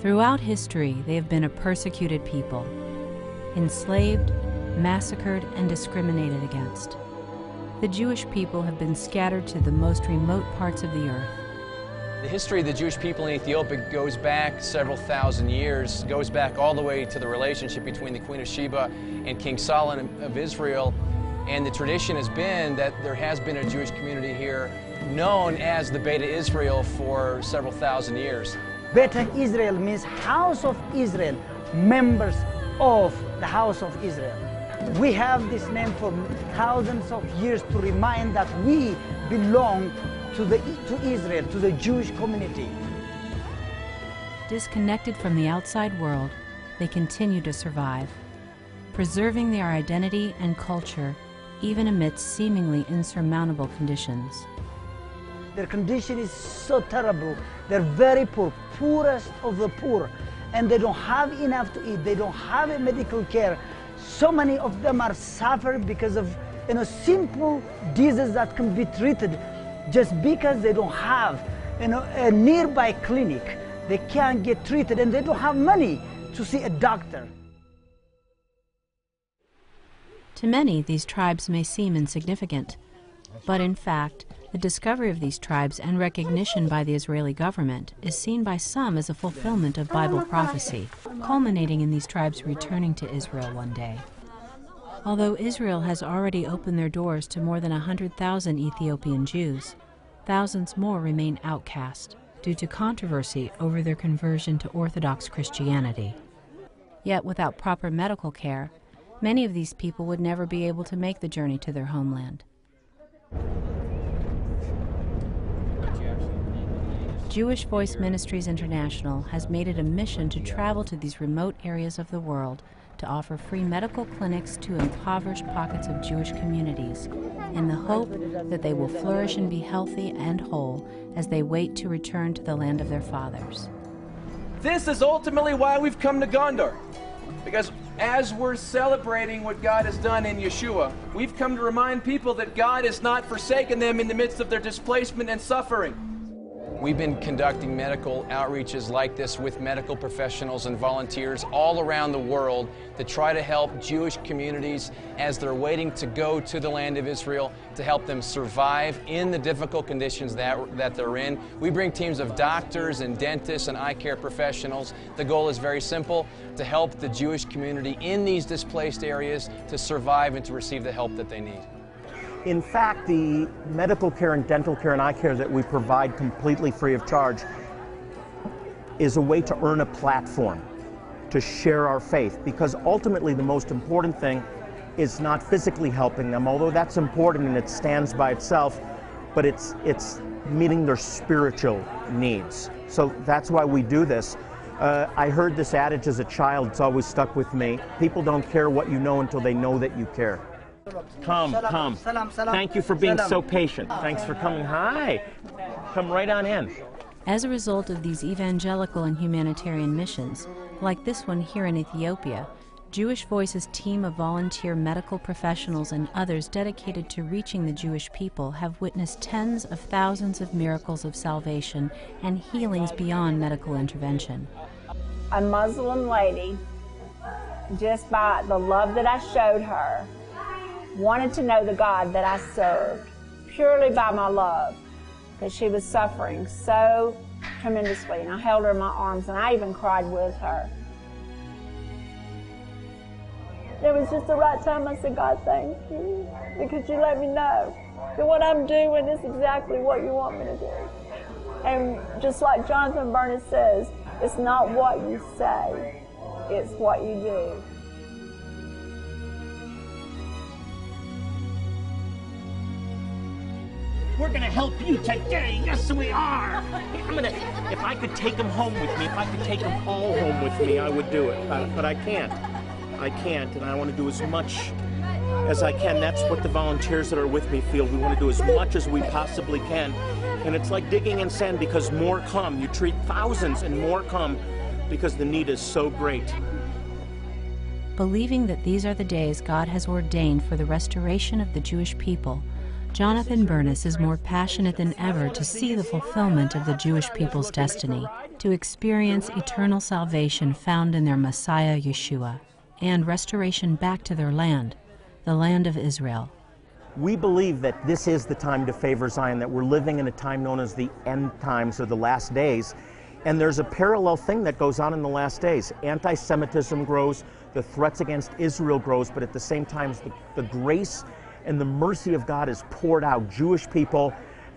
Throughout history, they have been a persecuted people, enslaved, massacred, and discriminated against. The Jewish people have been scattered to the most remote parts of the earth. The history of the Jewish people in Ethiopia goes back several thousand years, goes back all the way to the relationship between the Queen of Sheba and King Solomon of Israel. And the tradition has been that there has been a Jewish community here known as the Beta Israel for several thousand years. Beta Israel means house of Israel, members of the house of Israel. We have this name for thousands of years to remind that we belong to, the, to Israel, to the Jewish community. Disconnected from the outside world, they continue to survive, preserving their identity and culture even amidst seemingly insurmountable conditions. Their condition is so terrible. They're very poor, poorest of the poor, and they don't have enough to eat. They don't have a medical care. So many of them are suffering because of you know simple diseases that can be treated just because they don't have you know, a nearby clinic. They can't get treated and they don't have money to see a doctor. To many, these tribes may seem insignificant, but in fact, the discovery of these tribes and recognition by the Israeli government is seen by some as a fulfillment of Bible prophecy, culminating in these tribes returning to Israel one day. Although Israel has already opened their doors to more than 100,000 Ethiopian Jews, thousands more remain outcast due to controversy over their conversion to Orthodox Christianity. Yet, without proper medical care, many of these people would never be able to make the journey to their homeland. Jewish Voice Ministries International has made it a mission to travel to these remote areas of the world to offer free medical clinics to impoverished pockets of Jewish communities in the hope that they will flourish and be healthy and whole as they wait to return to the land of their fathers. This is ultimately why we've come to Gondar. Because as we're celebrating what God has done in Yeshua, we've come to remind people that God has not forsaken them in the midst of their displacement and suffering. We've been conducting medical outreaches like this with medical professionals and volunteers all around the world to try to help Jewish communities as they're waiting to go to the land of Israel to help them survive in the difficult conditions that, that they're in. We bring teams of doctors and dentists and eye care professionals. The goal is very simple to help the Jewish community in these displaced areas to survive and to receive the help that they need. In fact, the medical care and dental care and eye care that we provide completely free of charge is a way to earn a platform to share our faith because ultimately the most important thing is not physically helping them, although that's important and it stands by itself, but it's, it's meeting their spiritual needs. So that's why we do this. Uh, I heard this adage as a child, it's always stuck with me. People don't care what you know until they know that you care. Come, come. Thank you for being so patient. Thanks for coming. Hi. Come right on in. As a result of these evangelical and humanitarian missions, like this one here in Ethiopia, Jewish Voice's team of volunteer medical professionals and others dedicated to reaching the Jewish people have witnessed tens of thousands of miracles of salvation and healings beyond medical intervention. A Muslim lady, just by the love that I showed her, wanted to know the God that I served purely by my love because she was suffering so tremendously. And I held her in my arms and I even cried with her. It was just the right time. I said, God, thank you because you let me know that what I'm doing is exactly what you want me to do. And just like Jonathan Bernis says, it's not what you say, it's what you do. We're gonna help you today. Yes, we are. I'm gonna. If I could take them home with me, if I could take them all home with me, I would do it. But, but I can't. I can't, and I want to do as much as I can. That's what the volunteers that are with me feel. We want to do as much as we possibly can. And it's like digging in sand because more come. You treat thousands and more come because the need is so great. Believing that these are the days God has ordained for the restoration of the Jewish people, Jonathan Bernis is more passionate than ever to see the fulfillment of the Jewish people's destiny, to experience eternal salvation found in their Messiah Yeshua, and restoration back to their land, the land of Israel. We believe that this is the time to favor Zion, that we're living in a time known as the end times or the last days. And there's a parallel thing that goes on in the last days. Anti Semitism grows, the threats against Israel grows, but at the same time, the, the grace and the mercy of God is poured out. Jewish people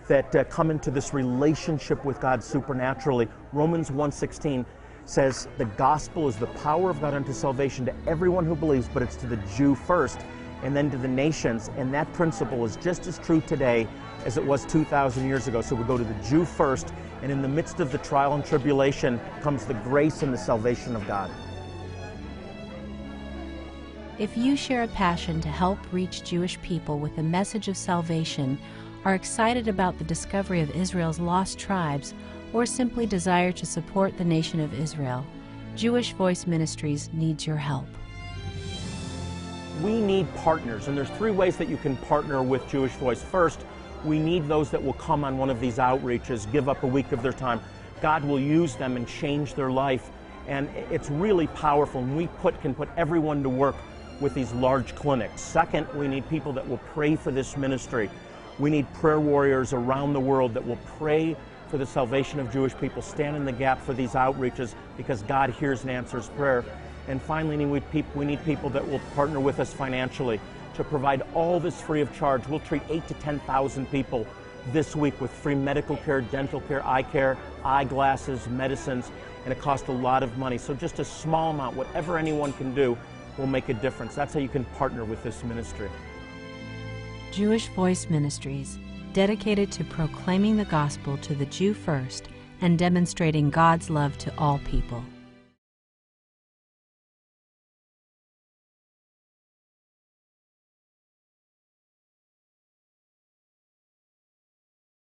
that uh, come into this relationship with God supernaturally. Romans 1:16 says the gospel is the power of God unto salvation to everyone who believes, but it's to the Jew first and then to the nations. And that principle is just as true today as it was 2,000 years ago. So we go to the Jew first, and in the midst of the trial and tribulation comes the grace and the salvation of God. If you share a passion to help reach Jewish people with the message of salvation, are excited about the discovery of Israel's lost tribes, or simply desire to support the nation of Israel, Jewish Voice Ministries needs your help we need partners, and there's three ways that you can partner with Jewish Voice. First, we need those that will come on one of these outreaches, give up a week of their time. God will use them and change their life, and it's really powerful. And we put, can put everyone to work with these large clinics. Second, we need people that will pray for this ministry. We need prayer warriors around the world that will pray for the salvation of Jewish people, stand in the gap for these outreaches because God hears and answers prayer. And finally, we need people that will partner with us financially to provide all this free of charge. We'll treat eight to 10,000 people this week with free medical care, dental care, eye care, eyeglasses, medicines, and it costs a lot of money. So just a small amount, whatever anyone can do, will make a difference. That's how you can partner with this ministry. Jewish Voice Ministries, dedicated to proclaiming the gospel to the Jew first and demonstrating God's love to all people.